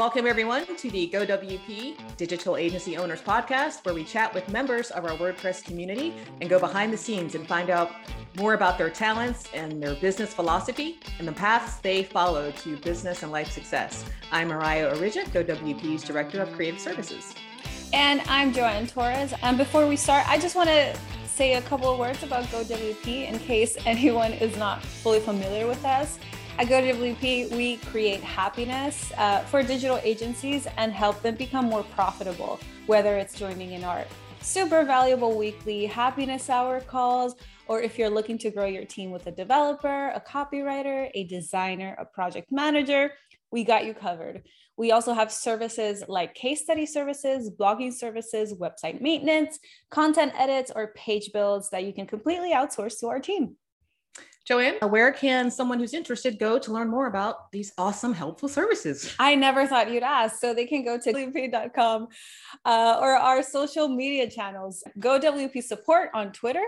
Welcome, everyone, to the GoWP Digital Agency Owners Podcast, where we chat with members of our WordPress community and go behind the scenes and find out more about their talents and their business philosophy and the paths they follow to business and life success. I'm Mariah Origin, GoWP's Director of Creative Services. And I'm Joanne Torres. And before we start, I just want to say a couple of words about GoWP in case anyone is not fully familiar with us. At GoWP, we create happiness uh, for digital agencies and help them become more profitable, whether it's joining in art. super valuable weekly happiness hour calls, or if you're looking to grow your team with a developer, a copywriter, a designer, a project manager, we got you covered. We also have services like case study services, blogging services, website maintenance, content edits, or page builds that you can completely outsource to our team. Joanne, where can someone who's interested go to learn more about these awesome, helpful services? I never thought you'd ask. So they can go to WP.com uh, or our social media channels, GoWP Support on Twitter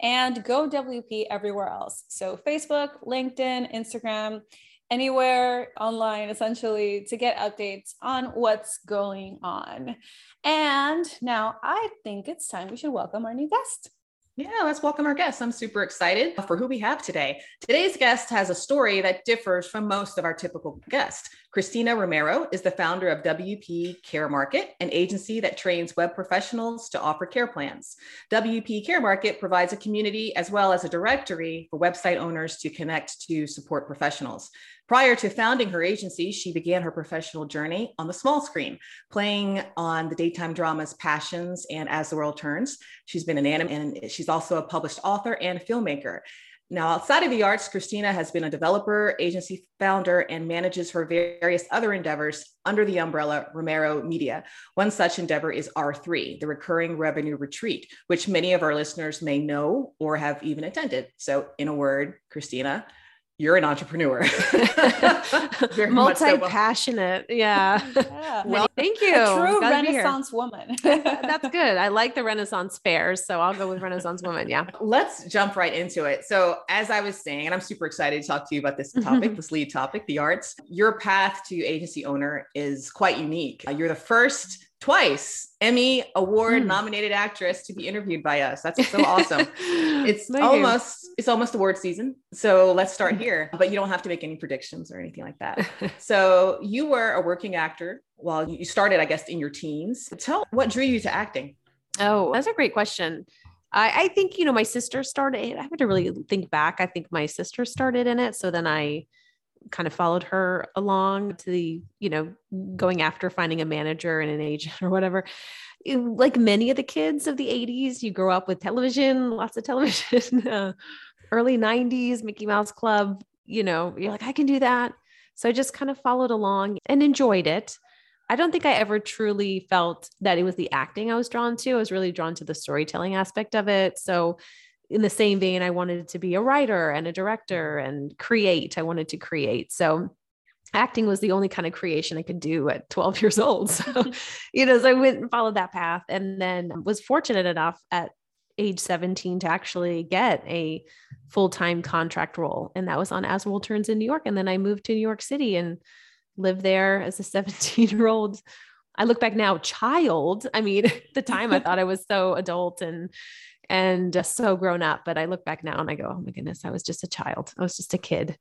and Go WP everywhere else. So Facebook, LinkedIn, Instagram, anywhere online essentially to get updates on what's going on. And now I think it's time we should welcome our new guest. Yeah, let's welcome our guest. I'm super excited for who we have today. Today's guest has a story that differs from most of our typical guests. Kristina Romero is the founder of WP Care Market, an agency that trains web professionals to offer care plans. WP Care Market provides a community as well as a directory for website owners to connect to support professionals. Prior to founding her agency, she began her professional journey on the small screen, playing on the daytime dramas Passions and As the World Turns. She's been an anime and she's also a published author and filmmaker. Now, outside of the arts, Kristina has been a developer, agency founder, and manages her various other endeavors under the umbrella Romero Media. One such endeavor is R3, the Recurring Revenue Retreat, which many of our listeners may know or have even attended. So, in a word, Kristina, you're an entrepreneur. Multi-passionate. Yeah. yeah. Well, thank you. A true Renaissance woman. That's good. I like the Renaissance fairs. So I'll go with Renaissance woman. Yeah. Let's jump right into it. So as I was saying, and I'm super excited to talk to you about this topic, this lead topic, the arts, your path to agency owner is quite unique. You're the first twice Emmy award mm. nominated actress to be interviewed by us. That's so awesome. it's almost you. it's almost award season. So let's start here. But you don't have to make any predictions or anything like that. so you were a working actor while you started, I guess, in your teens. Tell what drew you to acting. Oh, that's a great question. I, I think, you know, my sister started, I have to really think back. I think my sister started in it. So then I kind of followed her along to the, you know, going after finding a manager and an agent or whatever. Like many of the kids of the 80s, you grow up with television, lots of television, uh, early 90s, Mickey Mouse Club, you know, you're like, I can do that. So I just kind of followed along and enjoyed it. I don't think I ever truly felt that it was the acting I was drawn to. I was really drawn to the storytelling aspect of it. So in the same vein, I wanted to be a writer and a director mm-hmm. and create. I wanted to create. So acting was the only kind of creation I could do at 12 years old. So, you know, so I went and followed that path and then was fortunate enough at age 17 to actually get a full-time contract role. And that was on As World Turns in New York. And then I moved to New York City and lived there as a 17 year old. I look back now, child. I mean, at the time I thought I was so adult and and so grown up. But I look back now and I go, oh my goodness, I was just a child. I was just a kid.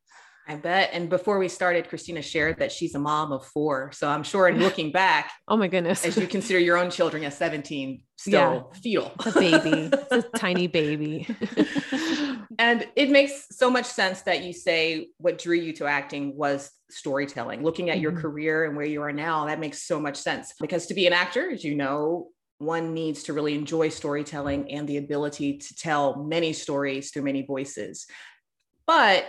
I bet. And before we started, Kristina shared that she's a mom of four. So I'm sure in looking back, oh my goodness, as you consider your own children at 17, still yeah. fetal. a baby, a tiny baby. and it makes so much sense that you say what drew you to acting was storytelling. Looking at mm-hmm. your career and where you are now, that makes so much sense. Because to be an actor, as you know, one needs to really enjoy storytelling and the ability to tell many stories through many voices. But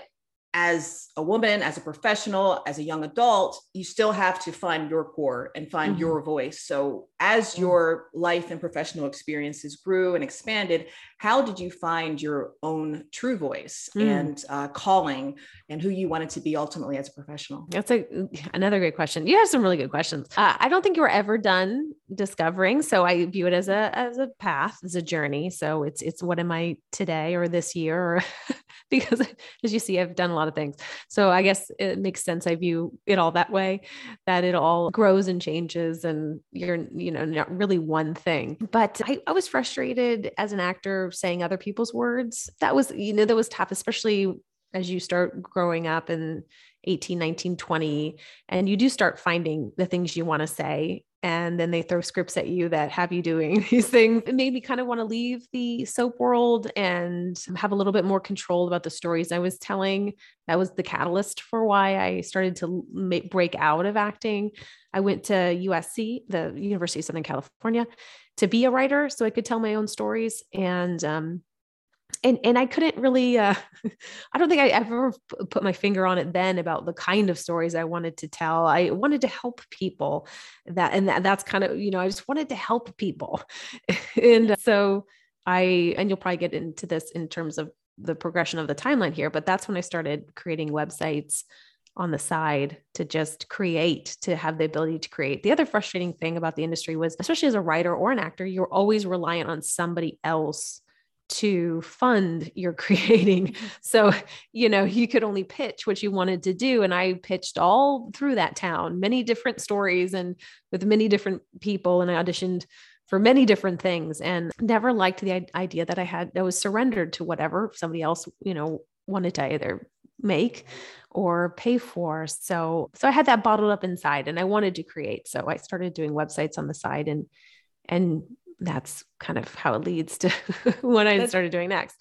as a woman, as a professional, as a young adult, you still have to find your core and find mm-hmm. your voice. So, as mm-hmm. your life and professional experiences grew and expanded, how did you find your own true voice Mm. and uh, calling and who you wanted to be ultimately as a professional? That's a another great question. You have some really good questions. Uh, I don't think you were ever done discovering, so I view it as a as a path, as a journey. So it's it's what am I today or this year, or because as you see, I've done a lot of things. So I guess it makes sense. I view it all that way, that it all grows and changes, and you're you know not really one thing. But I, I was frustrated as an actor saying other people's words. That was you know that was tough, especially as you start growing up in 18, 19, 20, and you do start finding the things you want to say. And then they throw scripts at you that have you doing these things. It made me kind of want to leave the soap world and have a little bit more control about the stories I was telling. That was the catalyst for why I started to make, break out of acting. I went to USC, the University of Southern California, to be a writer so I could tell my own stories. And um, and and I couldn't really uh I don't think I ever put my finger on it then about the kind of stories I wanted to tell. I wanted to help people that and that, that's kind of you know I just wanted to help people. and so I and you'll probably get into this in terms of the progression of the timeline here, but that's when I started creating websites on the side to just create, to have the ability to create. The other frustrating thing about the industry was, especially as a writer or an actor, you're always reliant on somebody else to fund your creating. So, you know, you could only pitch what you wanted to do. And I pitched all through that town, many different stories and with many different people. And I auditioned for many different things and never liked the idea that I had, that was surrendered to whatever somebody else, you know, wanted to either make or pay for. So, so I had that bottled up inside and I wanted to create. So I started doing websites on the side and, and that's kind of how it leads to what I That's- started doing next.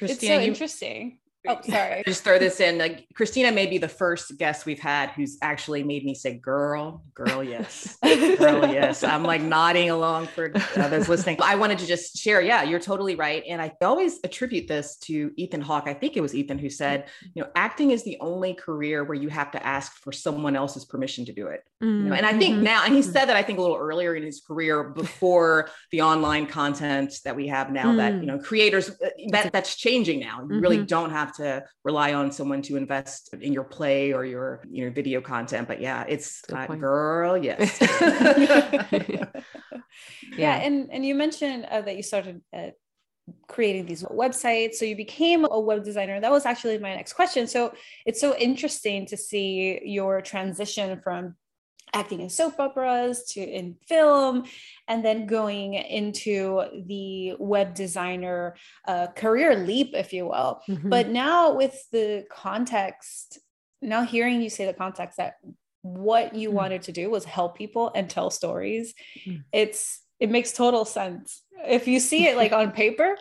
it's so interesting. Oh, sorry. just throw this in. Like Kristina may be the first guest we've had who's actually made me say, "Girl, girl, yes, girl, yes." I'm like nodding along for uh, those listening. I wanted to just share. Yeah, you're totally right, and I always attribute this to Ethan Hawke. I think it was Ethan who said, "You know, acting is the only career where you have to ask for someone else's permission to do it." You know, and I think Mhm. now, and he said that I think a little earlier in his career before the online content that we have now. That Mm. you know, creators uh, that that's changing now. You really Mhm. don't have to rely on someone to invest in your play or your you know video content. But yeah, it's uh, girl, yes. yeah. Yeah. and and you mentioned uh, that you started uh, creating these websites so you became a web designer that was actually my next question so it's so interesting to see your transition from acting in soap operas to in film and then going into the web designer uh, career leap if you will Mhm. but now with the context now hearing you say the context that what you Mm. wanted to do was help people and tell stories Mm. it's it makes total sense if you see it like on paper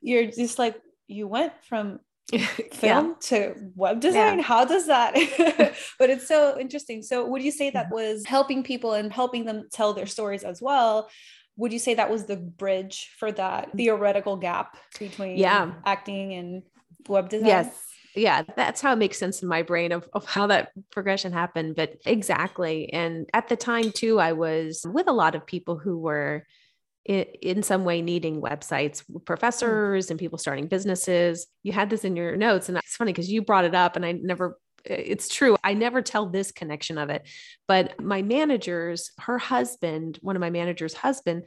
you're just like you went from film to web design how does that but it's so interesting so would you say that Mm-hmm. was helping people and helping them tell their stories as well would you say that was the bridge for that theoretical gap between Yeah. acting and web design Yes. Yeah, that's how it makes sense in my brain of, of how that progression happened. But exactly. And at the time, too, I was with a lot of people who were in, some way needing websites, mm. professors and people starting businesses. You had this in your notes. And it's funny because you brought it up, and I never, it's true. I never tell this connection of it. But my managers, her husband, one of my managers' husband,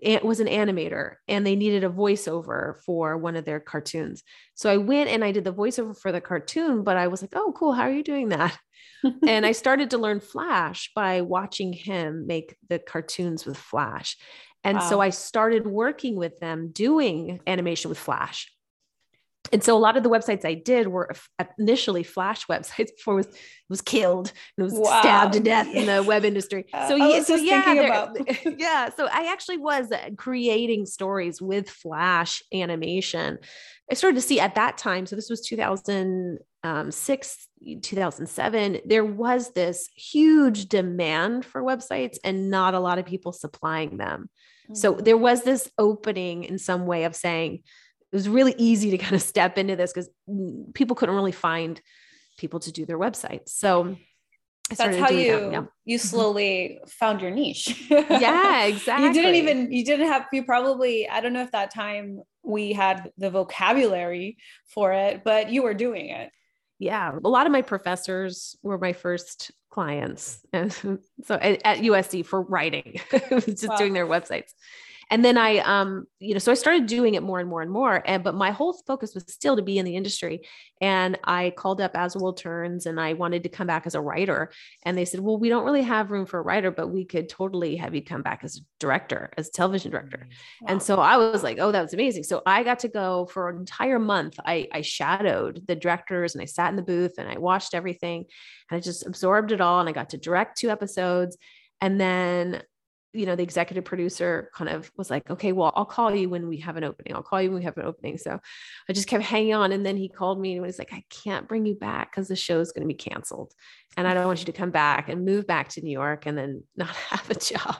it was an animator and they needed a voiceover for one of their cartoons. So I went and I did the voiceover for the cartoon, but I was like, oh, cool. How are you doing that? and I started to learn Flash by watching him make the cartoons with Flash. And so I started working with them doing animation with Flash. And so a lot of the websites I did were initially Flash websites before it was, it was killed and it was stabbed to death in the web industry. Uh, So yeah, so yeah, thinking there- about- yeah. So I actually was uh, creating stories with Flash animation. I started to see at that time. So this was 2006, 2007. There was this huge demand for websites and not a lot of people supplying them. So Mhm. there was this opening in some way of saying it was really easy to kind of step into this because people couldn't really find people to do their websites. So I that's how you that, yeah. you slowly found your niche yeah, exactly. you didn't even you didn't have you probably i don't know if that time we had the vocabulary for it, but you were doing it. Yeah. A lot of my professors were my first clients. And so at, at USC for writing, just wow. doing their websites and then i um you know so i started doing it more and more and more and but my whole focus was still to be in the industry. And i called up as world turns and i wanted to come back as a writer. And they said well we don't really have room for a writer but we could totally have you come back as a director as a television director. Mm, wow. and so i was like oh that was amazing. So i got to go for an entire month. I i shadowed the directors and i sat in the booth and i watched everything and i just absorbed it all and i got to direct two episodes. And then you know, the executive producer kind of was like, okay, well, I'll call you when we have an opening. I'll call you when we have an opening. So I just kept hanging on. And then he called me and was like, I can't bring you back because the show is going to be canceled. And I don't want you to come back and move back to New York and then not have a job.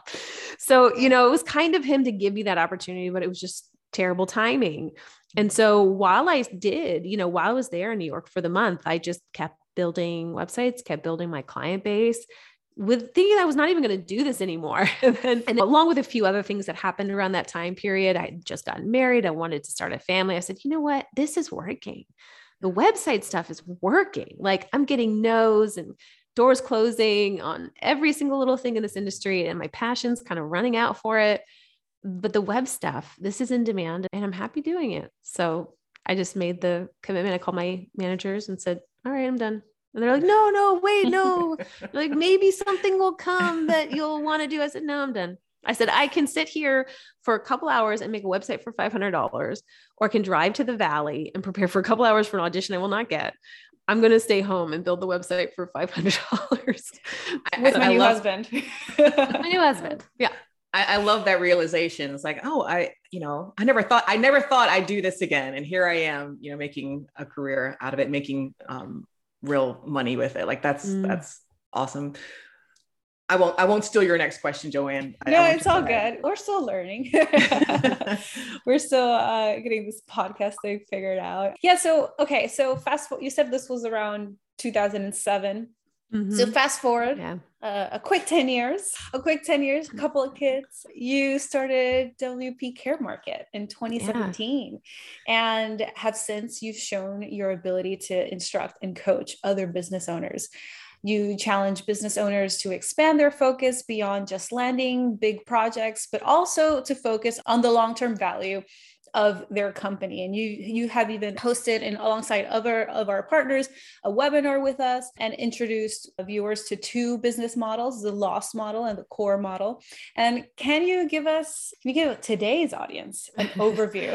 So, you know, it was kind of him to give me that opportunity, but it was just terrible timing. And so while I did, you know, while I was there in New York for the month, I just kept building websites, kept building my client base, with thinking I was not even going to do this anymore. and, then, and along with a few other things that happened around that time period, I had just gotten married. I wanted to start a family. I said, you know what? This is working. The website stuff is working. Like I'm getting no's and doors closing on every single little thing in this industry. And my passion's kind of running out for it. But the web stuff, this is in demand and I'm happy doing it. So I just made the commitment. I called my managers and said, all right, I'm done. And they're like, no, no, wait, no. like maybe something will come that you'll want to do. I said, no, I'm done. I said, I can sit here for a couple hours and make a website for $500 or can drive to the valley and prepare for a couple hours for an audition I will not get. I'm going to stay home and build the website for $500 with my new love, husband. my new husband. Yeah. I, I, love that realization. It's like, oh, I, you know, I never thought, I never thought I'd do this again. And here I am, you know, making a career out of it, making um, real money with it. Like that's mm. that's awesome. I won't I won't steal your next question, Joanne. No, I it's all good. We're still learning. We're still uh, getting this podcast thing figured out. Yeah. So okay. So fast forward. You said this was around 2007. Mm-hmm. So fast forward yeah. uh, a quick 10 years, a quick 10 years, a couple of kids, you started WP Care Market in 2017 yeah. and have since you've shown your ability to instruct and coach other business owners. You challenge business owners to expand their focus beyond just landing big projects, but also to focus on the long term value of their company. And you you have even hosted and alongside other of our partners a webinar with us and introduced viewers to two business models the loss model and the core model. And can you give us can you give today's audience an overview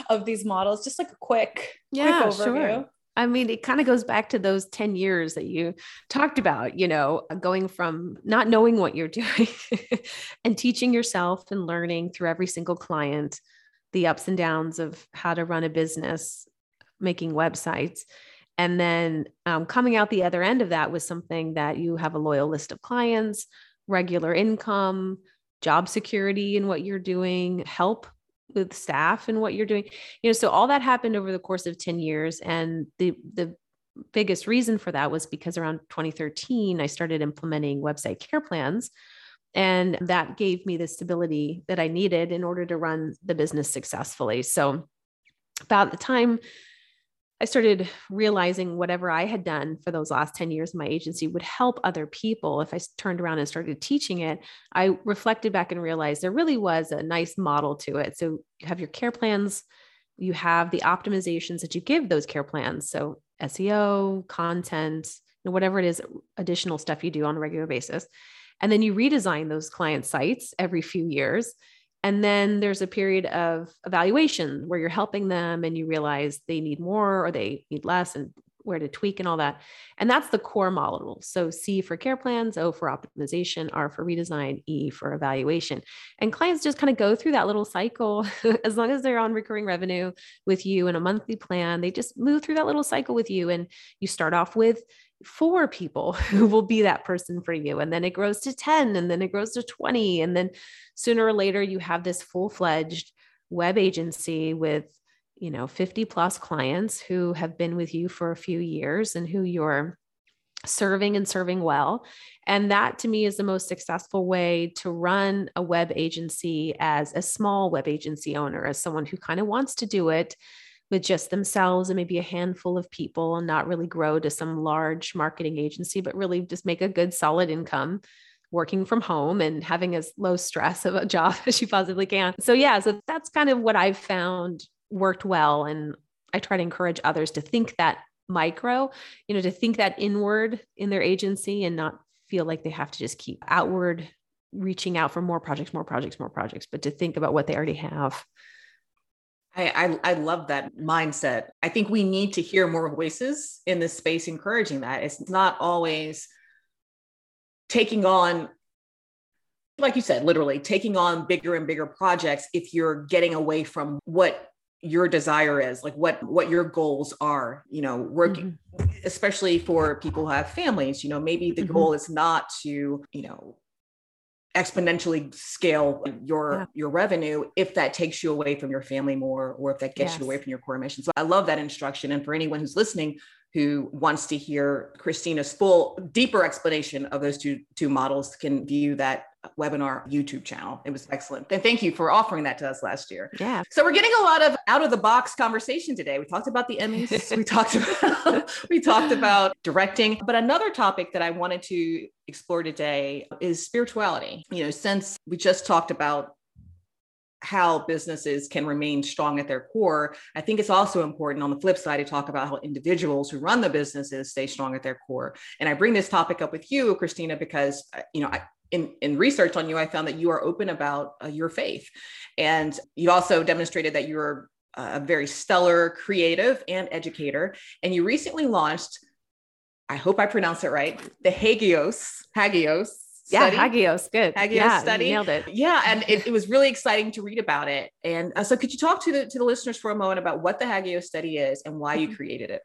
of these models? Just like a quick yeah quick overview. sure. I mean, it kind of goes back to those 10 years that you talked about, you know, going from not knowing what you're doing and teaching yourself and learning through every single client the ups and downs of how to run a business, making websites. And then um, coming out the other end of that was something that you have a loyal list of clients, regular income, job security in what you're doing, help with staff and what you're doing. You know, so all that happened over the course of 10 years. And the the biggest reason for that was because around 2013, I started implementing website care plans and that gave me the stability that I needed in order to run the business successfully. So, about the time I started realizing whatever I had done for those last 10 years in my agency would help other people. If I turned around and started teaching it, I reflected back and realized there really was a nice model to it. So you have your care plans, you have the optimizations that you give those care plans. So SEO, content, whatever it is, additional stuff you do on a regular basis. And then you redesign those client sites every few years. And then there's a period of evaluation where you're helping them and you realize they need more or they need less and where to tweak and all that. And that's the core model. So C for care plans, O for optimization, R for redesign, E for evaluation. And clients just kind of go through that little cycle as long as they're on recurring revenue with you and a monthly plan, they just move through that little cycle with you. And you start off with four people who will be that person for you. And then it grows to 10, and then it grows to 20. And then sooner or later, you have this full fledged web agency with you know 50 plus clients who have been with you for a few years and who you're serving and serving well. And that to me is the most successful way to run a web agency as a small web agency owner, as someone who kind of wants to do it with just themselves and maybe a handful of people and not really grow to some large marketing agency, but really just make a good solid income working from home and having as low stress of a job as you possibly can. So, yeah, so that's kind of what I've found worked well. And I try to encourage others to think that micro, you know, to think that inward in their agency and not feel like they have to just keep outward reaching out for more projects, more projects, more projects, but to think about what they already have. I, I, I love that mindset. I think we need to hear more voices in this space encouraging that. It's not always taking on like you said literally taking on bigger and bigger projects if you're getting away from what your desire is like what what your goals are you know working mm-hmm. especially for people who have families you know maybe the mm-hmm. goal is not to you know exponentially scale your yeah. your revenue if that takes you away from your family more or if that gets yes. you away from your core mission so i love that instruction and for anyone who's listening who wants to hear kristina's full deeper explanation of those two two models can view that webinar YouTube channel. It was excellent. And thank you for offering that to us last year. Yeah. So we're getting a lot of out of the box conversation today. We talked about the Emmys, we talked about we talked about directing, but another topic that I wanted to explore today is spirituality. You know, since we just talked about how businesses can remain strong at their core. I think it's also important on the flip side to talk about how individuals who run the businesses stay strong at their core. And I bring this topic up with you, Christina, because uh, you know I, in, in research on you, I found that you are open about uh, your faith. And you also demonstrated that you're a very stellar creative and educator. And you recently launched, I hope I pronounced it right, the Hagios, Hagios. Study. Yeah, Hagios, good. Hagios yeah, study, nailed it. Yeah, and it, it, was really exciting to read about it. And uh, so, could you talk to the to the listeners for a moment about what the Hagios study is and why you mm-hmm. created it?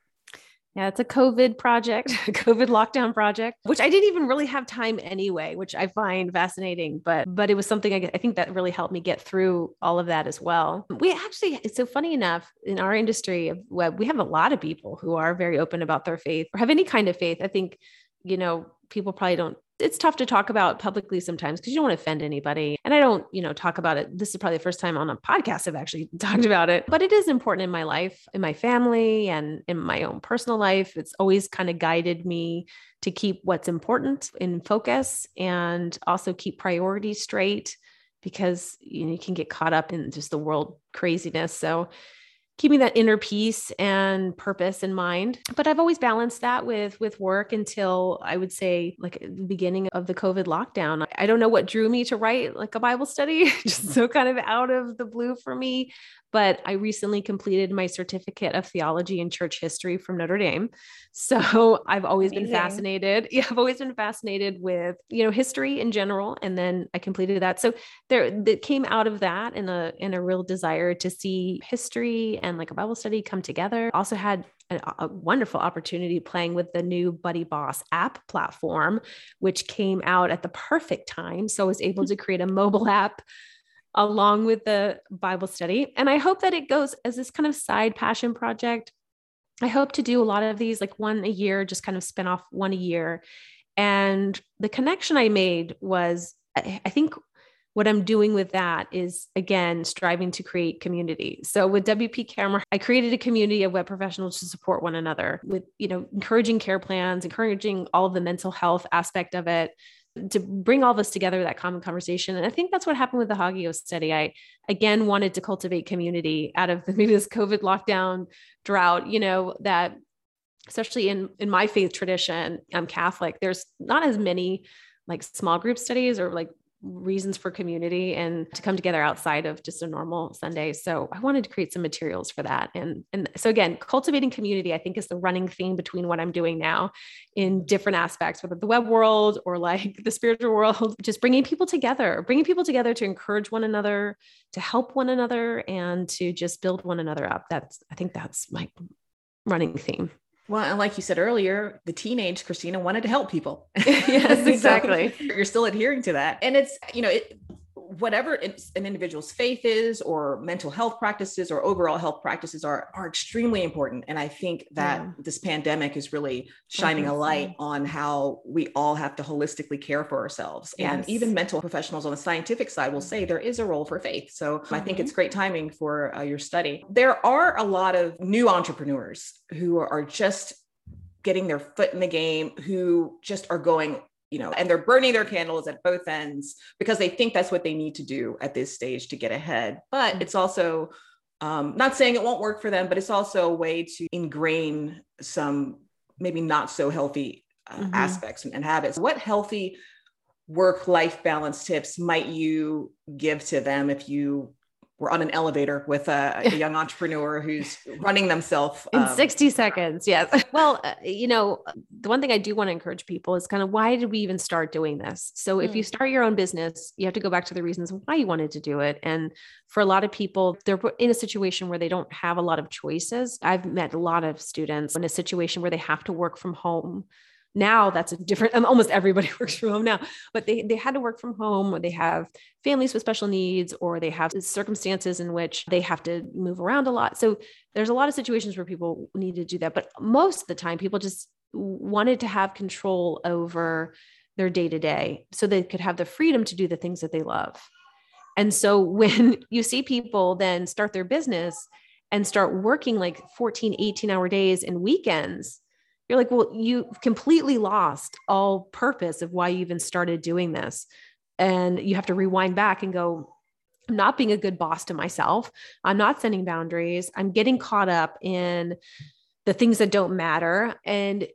Yeah, it's a COVID project, COVID lockdown project, which I didn't even really have time anyway, which I find fascinating. But but it was something I, I think that really helped me get through all of that as well. We actually, it's so funny enough in our industry of web, we have a lot of people who are very open about their faith or have any kind of faith. I think you know people probably don't it's tough to talk about publicly sometimes because you don't want to offend anybody. And I don't, you know, talk about it. This is probably the first time on a podcast I've actually talked about it, but it is important in my life, in my family, and in my own personal life. It's always kind of guided me to keep what's important in focus and also keep priorities straight because you know you can get caught up in just the world craziness. So keeping that inner peace and purpose in mind but i've always balanced that with with work until i would say like uh, the beginning of the covid lockdown. I don't know what drew me to write like a bible study just so kind of out of the blue for me but I recently completed my certificate of theology and church history from Notre Dame. So I've always Amazing. been fascinated. Yeah, I've always been fascinated with, you know, history in general. And then I completed that. So there that came out of that in a in a real desire to see history and like a Bible study come together. Also had a, a, wonderful opportunity playing with the new BuddyBoss app platform, which came out at the perfect time. So I was able to create a mobile app along with the Bible study. And I hope that it goes as this kind of side passion project. I hope to do a lot of these, like one a year, just kind of spin off one a year. And the connection I made was, I think what I'm doing with that is again striving to create community. So with WP Care Market, I created a community of web professionals to support one another with, you know, encouraging care plans, encouraging all of the mental health aspect of it, to bring all this together, that common conversation. And I think that's what happened with the Hagios study. I again wanted to cultivate community out of the, maybe this COVID lockdown drought, you know, that especially in in my faith tradition, I'm Catholic, there's not as many like small group studies or like reasons for community and to come together outside of just a normal Sunday. So I wanted to create some materials for that. And, and so again, cultivating community, I think is the running theme between what I'm doing now in different aspects, whether the web world or like the spiritual world, just bringing people together, bringing people together to encourage one another, to help one another and to just build one another up. That's, I think that's my running theme. Well, and like you said earlier, the teenage Kristina wanted to help people. yes, exactly. so you're still adhering to that. And it's, you know, it, whatever an individual's faith is or mental health practices or overall health practices are are extremely important and i think that yeah. this pandemic is really shining a light on how we all have to holistically care for ourselves yes. and even mental professionals on the scientific side will say there is a role for faith so mm-hmm. i think it's mm-hmm. great timing for uh, your study there are a lot of new entrepreneurs who are just getting their foot in the game who just are going you know, and they're burning their candles at both ends because they think that's what they need to do at this stage to get ahead. But mm-hmm. it's also um, not saying it won't work for them, but it's also a way to ingrain some maybe not so healthy uh, mm-hmm. aspects and, and habits. What healthy work life balance tips might you give to them if you we're on an elevator with a, a young entrepreneur who's running themselves in um, 60 seconds. Yes. Well, uh, you know, the one thing I do want to encourage people is kind of why did we even start doing this? So mm. if you mm. start your own business, you have to go back to the reasons why you wanted to do it. And for a lot of people, they're in a situation where they don't have a lot of choices. I've met a lot of students in a situation where they have to work from home now that's a different um, almost everybody works from home now but they, they had to work from home or they have families with special needs or they have circumstances in which they have to move around a lot. So there's a lot of situations where people need to do that but most of the time people just wanted to have control over their day to day so they could have the freedom to do the things that they love. And so when you see people then start their business and start working like 14 18 hour days and weekends you're like, well, you completely lost all purpose of why you even started doing this. And you have to rewind back and go, I'm not being a good boss to myself. I'm not setting boundaries. I'm getting caught up in the things that don't matter and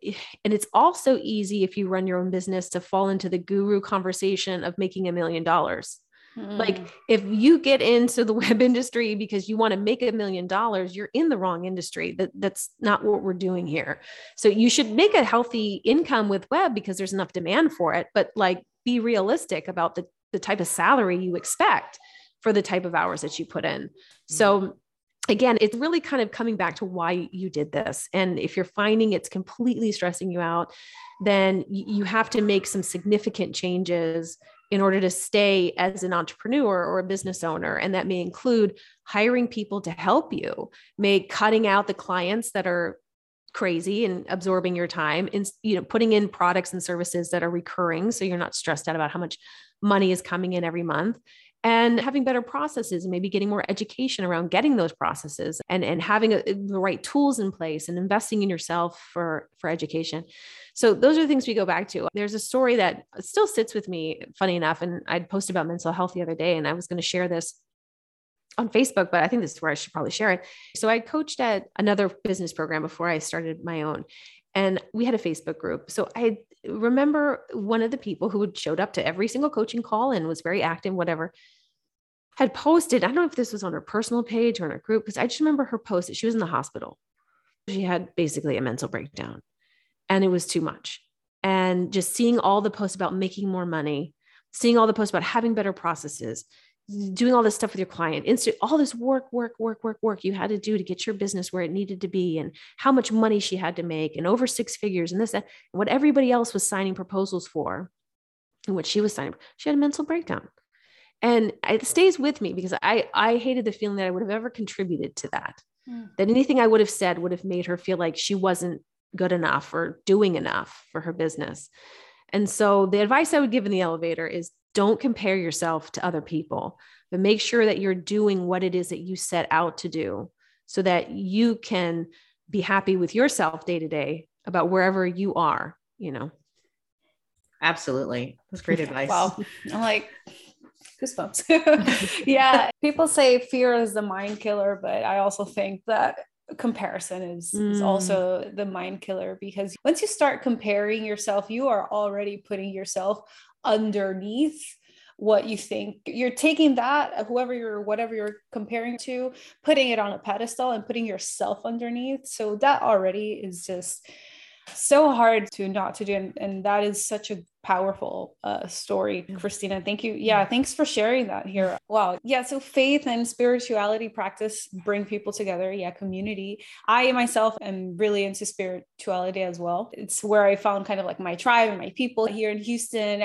and it's also easy if you run your own business to fall into the guru conversation of making a million dollars like mm. if you get into the web industry because you want to make a million dollars, you're in the wrong industry. That that's not what we're doing here. So you should make a healthy income with web because there's enough demand for it, but like be realistic about the the type of salary you expect for the type of hours that you put in. So mm. again, it's really kind of coming back to why you did this. And if you're finding it's completely stressing you out, then you have to make some significant changes in order to stay as an entrepreneur or a business owner. And that may include hiring people to help you may cutting out the clients that are crazy and absorbing your time and you know putting in products and services that are recurring so you're not stressed out about how much money is coming in every month and having better processes and maybe getting more education around getting those processes and, and having a, the right tools in place and investing in yourself for for education so those are the things we go back to there's a story that still sits with me funny enough and i'd posted about mental health the other day and i was going to share this on Facebook, but I think this is where I should probably share it. So I coached at another business program before I started my own. And we had a Facebook group. So I remember one of the people who had showed up to every single coaching call and was very active, whatever, had posted. I don't know if this was on her personal page or in her group, because I just remember her post that she was in the hospital. She had basically a mental breakdown and it was too much. And just seeing all the posts about making more money, seeing all the posts about having better processes, doing all this stuff with your client, all this work, work, work, work, work you had to do to get your business where it needed to be, and how much money she had to make, and over six figures, and this, that, and what everybody else was signing proposals for, and what she was signing, she had a mental breakdown. And it stays with me because I I hated the feeling that I would have ever contributed to that. Mm. That anything I would have said would have made her feel like she wasn't good enough or doing enough for her business. And so the advice I would give in the elevator is don't compare yourself to other people, but make sure that you're doing what it is that you set out to do so that you can be happy with yourself day to day about wherever you are, you know. Absolutely. That's great advice. wow. I'm like goosebumps. yeah. People say fear is the mind killer, but I also think that comparison is, mm. is also the mind killer because once you start comparing yourself, you are already putting yourself underneath what you think you're taking that whoever you're whatever you're comparing to putting it on a pedestal and putting yourself underneath so that already is just so hard to not to do and, and that is such a powerful uh, story kristina. Thank you. Yeah thanks for sharing that here. Wow. Yeah so faith and spirituality practice bring people together. Yeah community. I myself am really into spirituality as well. It's where i found kind of like my tribe and my people here in houston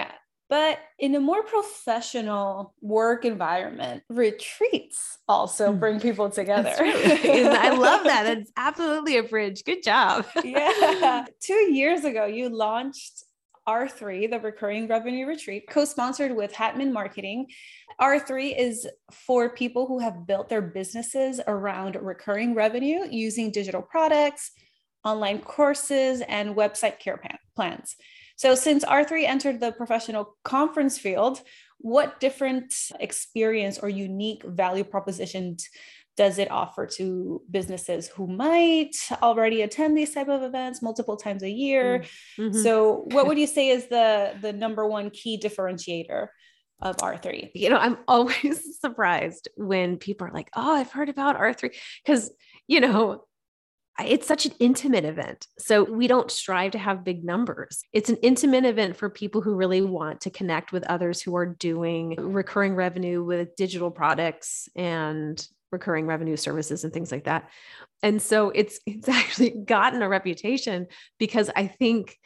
But in a more professional work environment, retreats also hmm. bring people together. I love that. That's absolutely a bridge. Good job. yeah. Two years ago, you launched R3, the recurring revenue retreat, co sponsored with Hatman Marketing. R3 is for people who have built their businesses around recurring revenue using digital products, online courses, and website care plans. So, since R3 entered the professional conference field, what different experience or unique value propositions does it offer to businesses who might already attend these type of events multiple times a year? Mm-hmm. so what would you say is the the number one key differentiator of R3 you know i'm always surprised when people are like oh i've heard about R3 cuz you know it's such an intimate event. So we don't strive to have big numbers. It's an intimate event for people who really want to connect with others who are doing recurring revenue with digital products and recurring revenue services and things like that. And so it's it's actually gotten a reputation because I think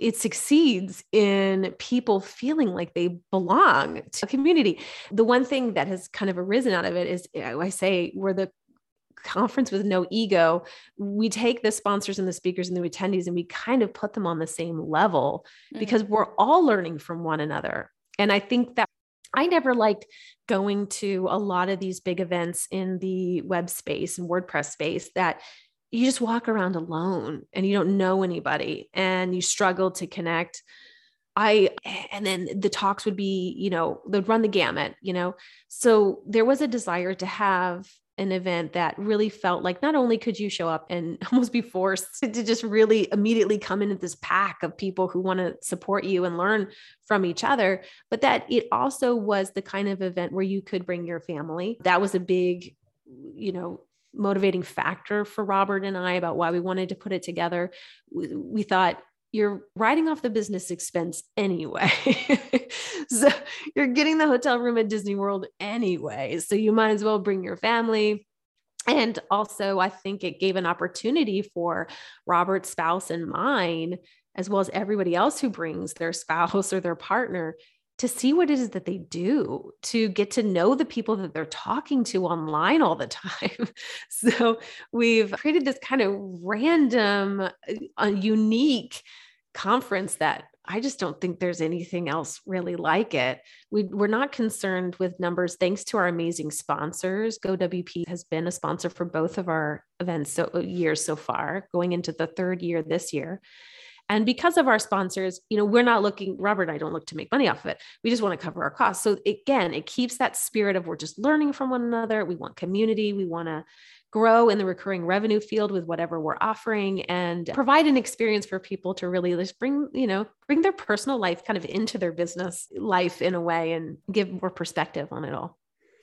it succeeds in people feeling like they belong to a community. The one thing that has kind of arisen out of it is I say we're the conference with no ego, we take the sponsors and the speakers and the attendees and we kind of put them on the same level mm-hmm. because we're all learning from one another. And I think that I never liked going to a lot of these big events in the web space and WordPress space that you just walk around alone and you don't know anybody and you struggle to connect. I, and then the talks would be, you know, they'd run the gamut, you know. So there was a desire to have an event that really felt like not only could you show up and almost be forced to just really immediately come into this pack of people who want to support you and learn from each other, but that it also was the kind of event where you could bring your family. That was a big, you know, motivating factor for Robert and I about why we wanted to put it together. We, we thought you're writing off the business expense anyway. so you're getting the hotel room at Disney World anyway. So you might as well bring your family. And also, I think it gave an opportunity for Robert's spouse and mine, as well as everybody else who brings their spouse or their partner, to see what it is that they do, to get to know the people that they're talking to online all the time. so we've created this kind of random, uh, unique conference that I just don't think there's anything else really like it. We, we're not concerned with numbers thanks to our amazing sponsors. GoWP has been a sponsor for both of our events so years so far, going into the third year this year. And because of our sponsors, you know, we're not looking, Robert and I don't look to make money off of it. We just want to cover our costs. So again, it keeps that spirit of we're just learning from one another. We want community. We want to grow in the recurring revenue field with whatever we're offering and provide an experience for people to really just bring, you know, bring their personal life kind of into their business life in a way and give more perspective on it all.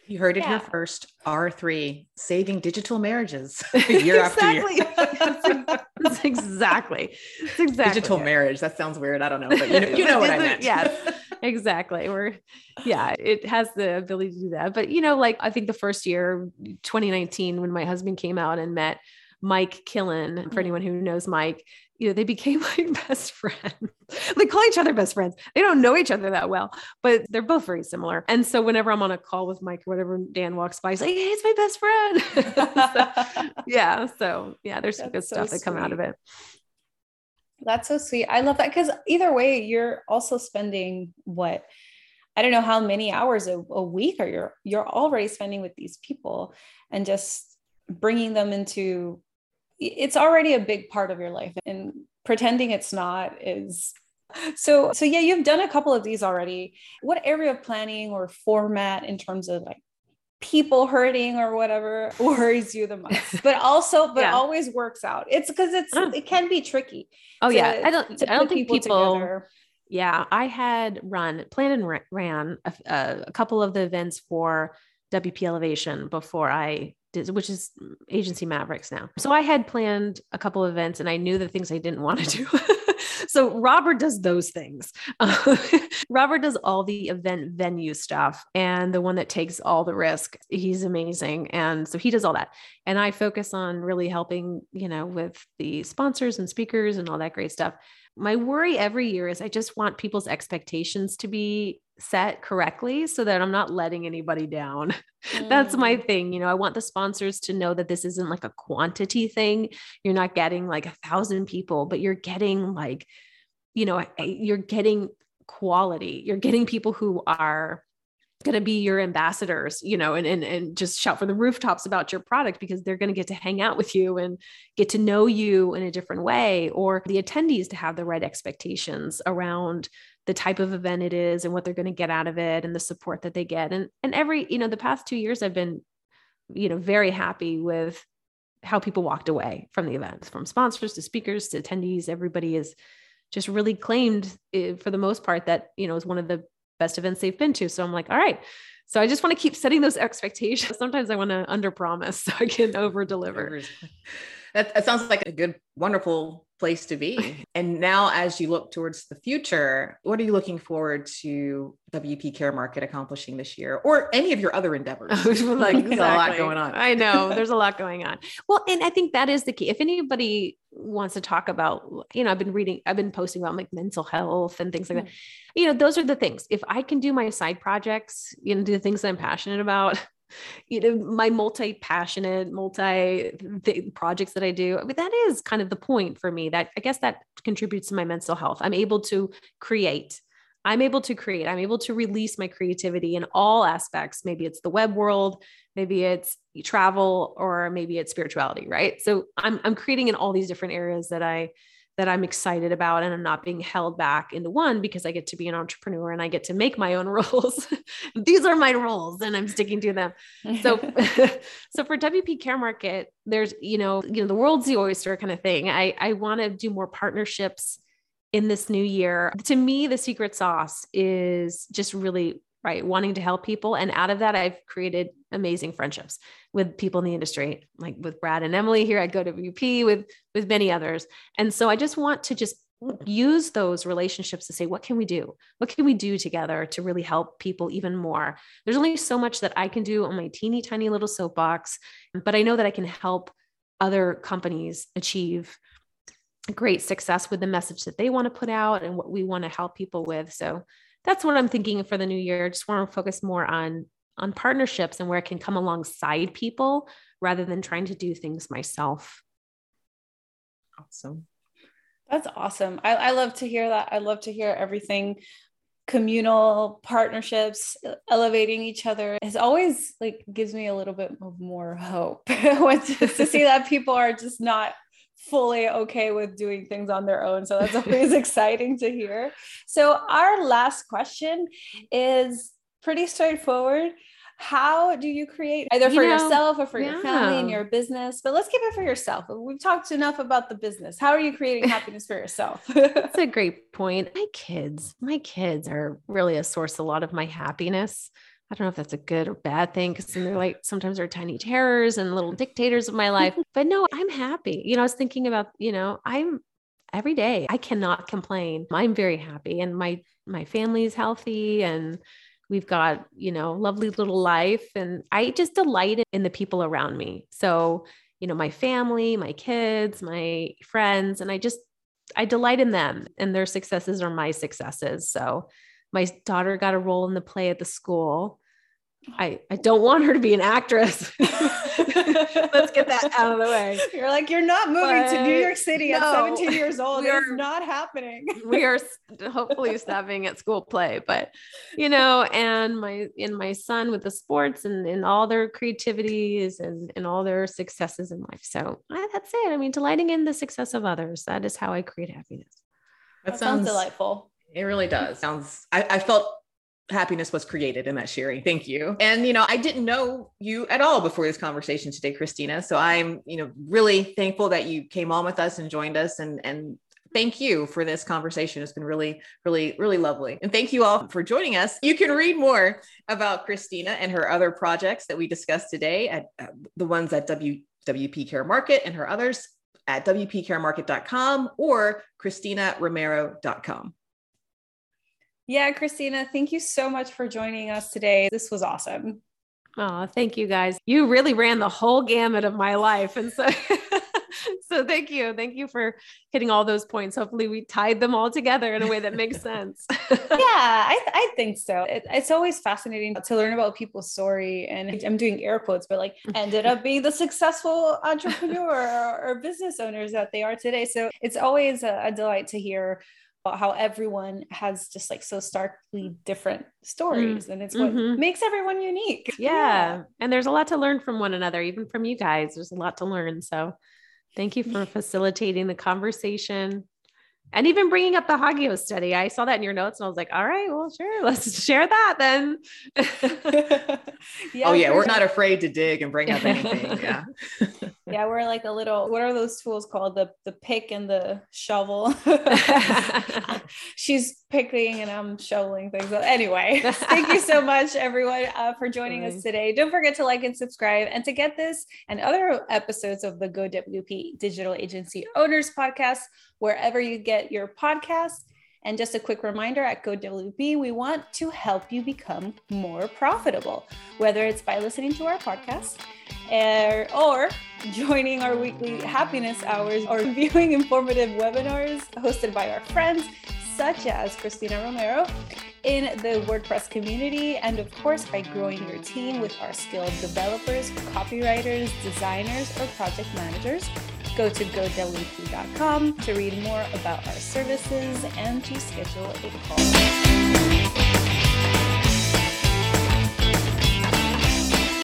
You heard it yeah. here first. R3, saving digital marriages year after year. That's exactly. It's exactly. Digital it. marriage. That sounds weird. I don't know, but you know, you know what I meant. yes, exactly. We're, yeah, it has the ability to do that. But, you know, like I think the first year, 2019, when my husband came out and met Mike Killen, for anyone who knows Mike, you know, they became like best friends. they call each other best friends. They don't know each other that well, but they're both very similar. And so whenever I'm on a call with Mike or whatever, Dan walks by, he's like, Hey, it's my best friend. so, yeah. So yeah, there's some good so stuff that come out of it. That's so sweet. I love that because either way, you're also spending what I don't know how many hours a, a week are you're, you're already spending with these people and just bringing them into it's already a big part of your life and pretending it's not is so so yeah you've done a couple of these already. What area of planning or format in terms of like people hurting or whatever worries you the most? But also but yeah. always works out. It's because it's it can be tricky oh to, yeah. I don't i don't think people, people yeah i had run planned and ran a, a couple of the events for wp elevation before i which is agency Mavericks now. So I had planned a couple of events and I knew the things I didn't want to do. so Robert does those things. Robert does all the event venue stuff and the one that takes all the risk. He's amazing. And so he does all that. And I focus on really helping, you know, with the sponsors and speakers and all that great stuff. my worry every year is I just want people's expectations to be set correctly so that I'm not letting anybody down. Mm. That's my mm. thing. You know, I want the sponsors to know that this isn't like a quantity thing. You're not getting like a thousand people, but you're getting like, you know, you're getting quality. You're getting people who are going to be your ambassadors, you know, and, and, and just shout for the rooftops about your product because they're going to get to hang out with you and get to know you in a different way, or the attendees to have the right expectations around the type of event it is and what they're going to get out of it and the support that they get. And, and every, you know, the past two years, I've been, you know, very happy with how people walked away from the events, from sponsors to speakers to attendees. Everybody is just really claimed eh, for the most part that, you know, is one of the best events they've been to. So I'm like, all right. So I just want to keep setting those expectations. Sometimes I want to under promise so I can over deliver. That, that sounds like a good, wonderful place to be. and now, as you look towards the future, what are you looking forward to WP Care Market accomplishing this year, or any of your other endeavors? like exactly. a lot going on. I know there's a lot going on. Well, and I think that is the key. If anybody wants to talk about, you know, I've been reading, I've been posting about like mental health and things like that. Hmm. You know, those are the things. If I can do my side projects, you know, do the things that I'm passionate about, you know my multi passionate multi projects that i do I mean, that is kind of the point for me that i guess that contributes to my mental health. I'm able to create. I'm able to create. I'm able to release my creativity in all aspects. Maybe it's the web world maybe it's travel or maybe it's spirituality right? So i'm i'm creating in all these different areas that i that I'm excited about and I'm not being held back into one because I get to be an entrepreneur and I get to make my own rules. These are my rules and I'm sticking to them. So so for WP Care Market, there's you know, you know the world's the oyster kind of thing. I I want to do more partnerships in this new year. To me the secret sauce is just really right wanting to help people and out of that I've created amazing friendships with people in the industry, like with Brad and Emily here at GoWP, with with many others. And so I just want to just use those relationships to say, what can we do? What can we do together to really help people even more? There's only so much that I can do on my teeny tiny little soapbox, but I know that I can help other companies achieve great success with the message that they want to put out and what we want to help people with. So that's what I'm thinking for the new year. Just want to focus more on on partnerships and where I can come alongside people rather than trying to do things myself. Awesome. That's awesome. I, I love to hear that. I love to hear everything communal partnerships elevating each other is always like gives me a little bit of more hope to see that people are just not fully okay with doing things on their own. So that's always exciting to hear. So our last question is pretty straightforward. How do you create either for you know, yourself or for yeah. your family and your business but let's keep it for yourself. We've talked enough about the business. How are you creating happiness for yourself? That's a great point. My kids my kids are really a source of a lot of my happiness I don't know if that's a good or bad thing because they're like sometimes they're tiny terrors and little dictators of my life. But no, I'm happy. You know, I was thinking about, you know, I'm every day. I cannot complain. I'm very happy and my my family's healthy and we've got you know lovely little life and i just delight in the people around me so you know my family my kids my friends and i just i delight in them and their successes are my successes so my daughter got a role in the play at the school oh. I, I don't want her to be an actress. Let's get that out of the way. You're like, you're not moving but to New York City no, at 17 years old. It's not happening. we are hopefully stopping at school play, but you know, and my and my son with the sports and, and all their creativities and, and all their successes in life. So I, that's it. I mean, delighting in the success of others. That is how I create happiness. That, that sounds, sounds delightful. It really does. Sounds I, I felt happiness was created in that Sherry. Thank you. And you know, I didn't know you at all before this conversation today, Kristina. So I'm, you know, really thankful that you came on with us and joined us and and thank you for this conversation. It's been really, really, really lovely. And thank you all for joining us. You can read more about Kristina and her other projects that we discussed today at uh, the ones at w, WP Care Market and her others at wpcaremarket.com or kristinaromero.com. Yeah, Kristina, thank you so much for joining us today. This was awesome. Oh, thank you guys. You really ran the whole gamut of my life. And so so thank you. Thank you for hitting all those points. Hopefully we tied them all together in a way that makes sense. yeah, I, I think so. It, it's always fascinating to learn about people's story. And I'm doing air quotes, but like ended up being the successful entrepreneur or, or, business owners that they are today. So it's always a, a delight to hear how everyone has just like so starkly different stories mm, and it's what mm-hmm. makes everyone unique yeah. yeah. and there's a lot to learn from one another even from you guys there's a lot to learn so Thank you for facilitating the conversation and even bringing up the Hagios study. I saw that in your notes and I was like, all right, well, sure, let's share that then. yeah, oh, yeah, we're sure. not afraid to dig and bring up anything. Yeah. Yeah, we're like a little, what are those tools called? The, the pick and the shovel. She's picking and I'm shoveling things. Anyway, thank you so much, everyone, uh, for joining us today. Don't forget to like and subscribe. And to get this and other episodes of the go GoWP Digital Agency Owners Podcast, wherever you get your podcast. And just a quick reminder at GoWP, we want to help you become more profitable, whether it's by listening to our podcast or, or joining our weekly happiness hours or viewing informative webinars hosted by our friends such as Kristina Romero in the WordPress community, and of course, by growing your team with our skilled developers, copywriters, designers, or project managers Go to gowp.com to read more about our services and to schedule a call.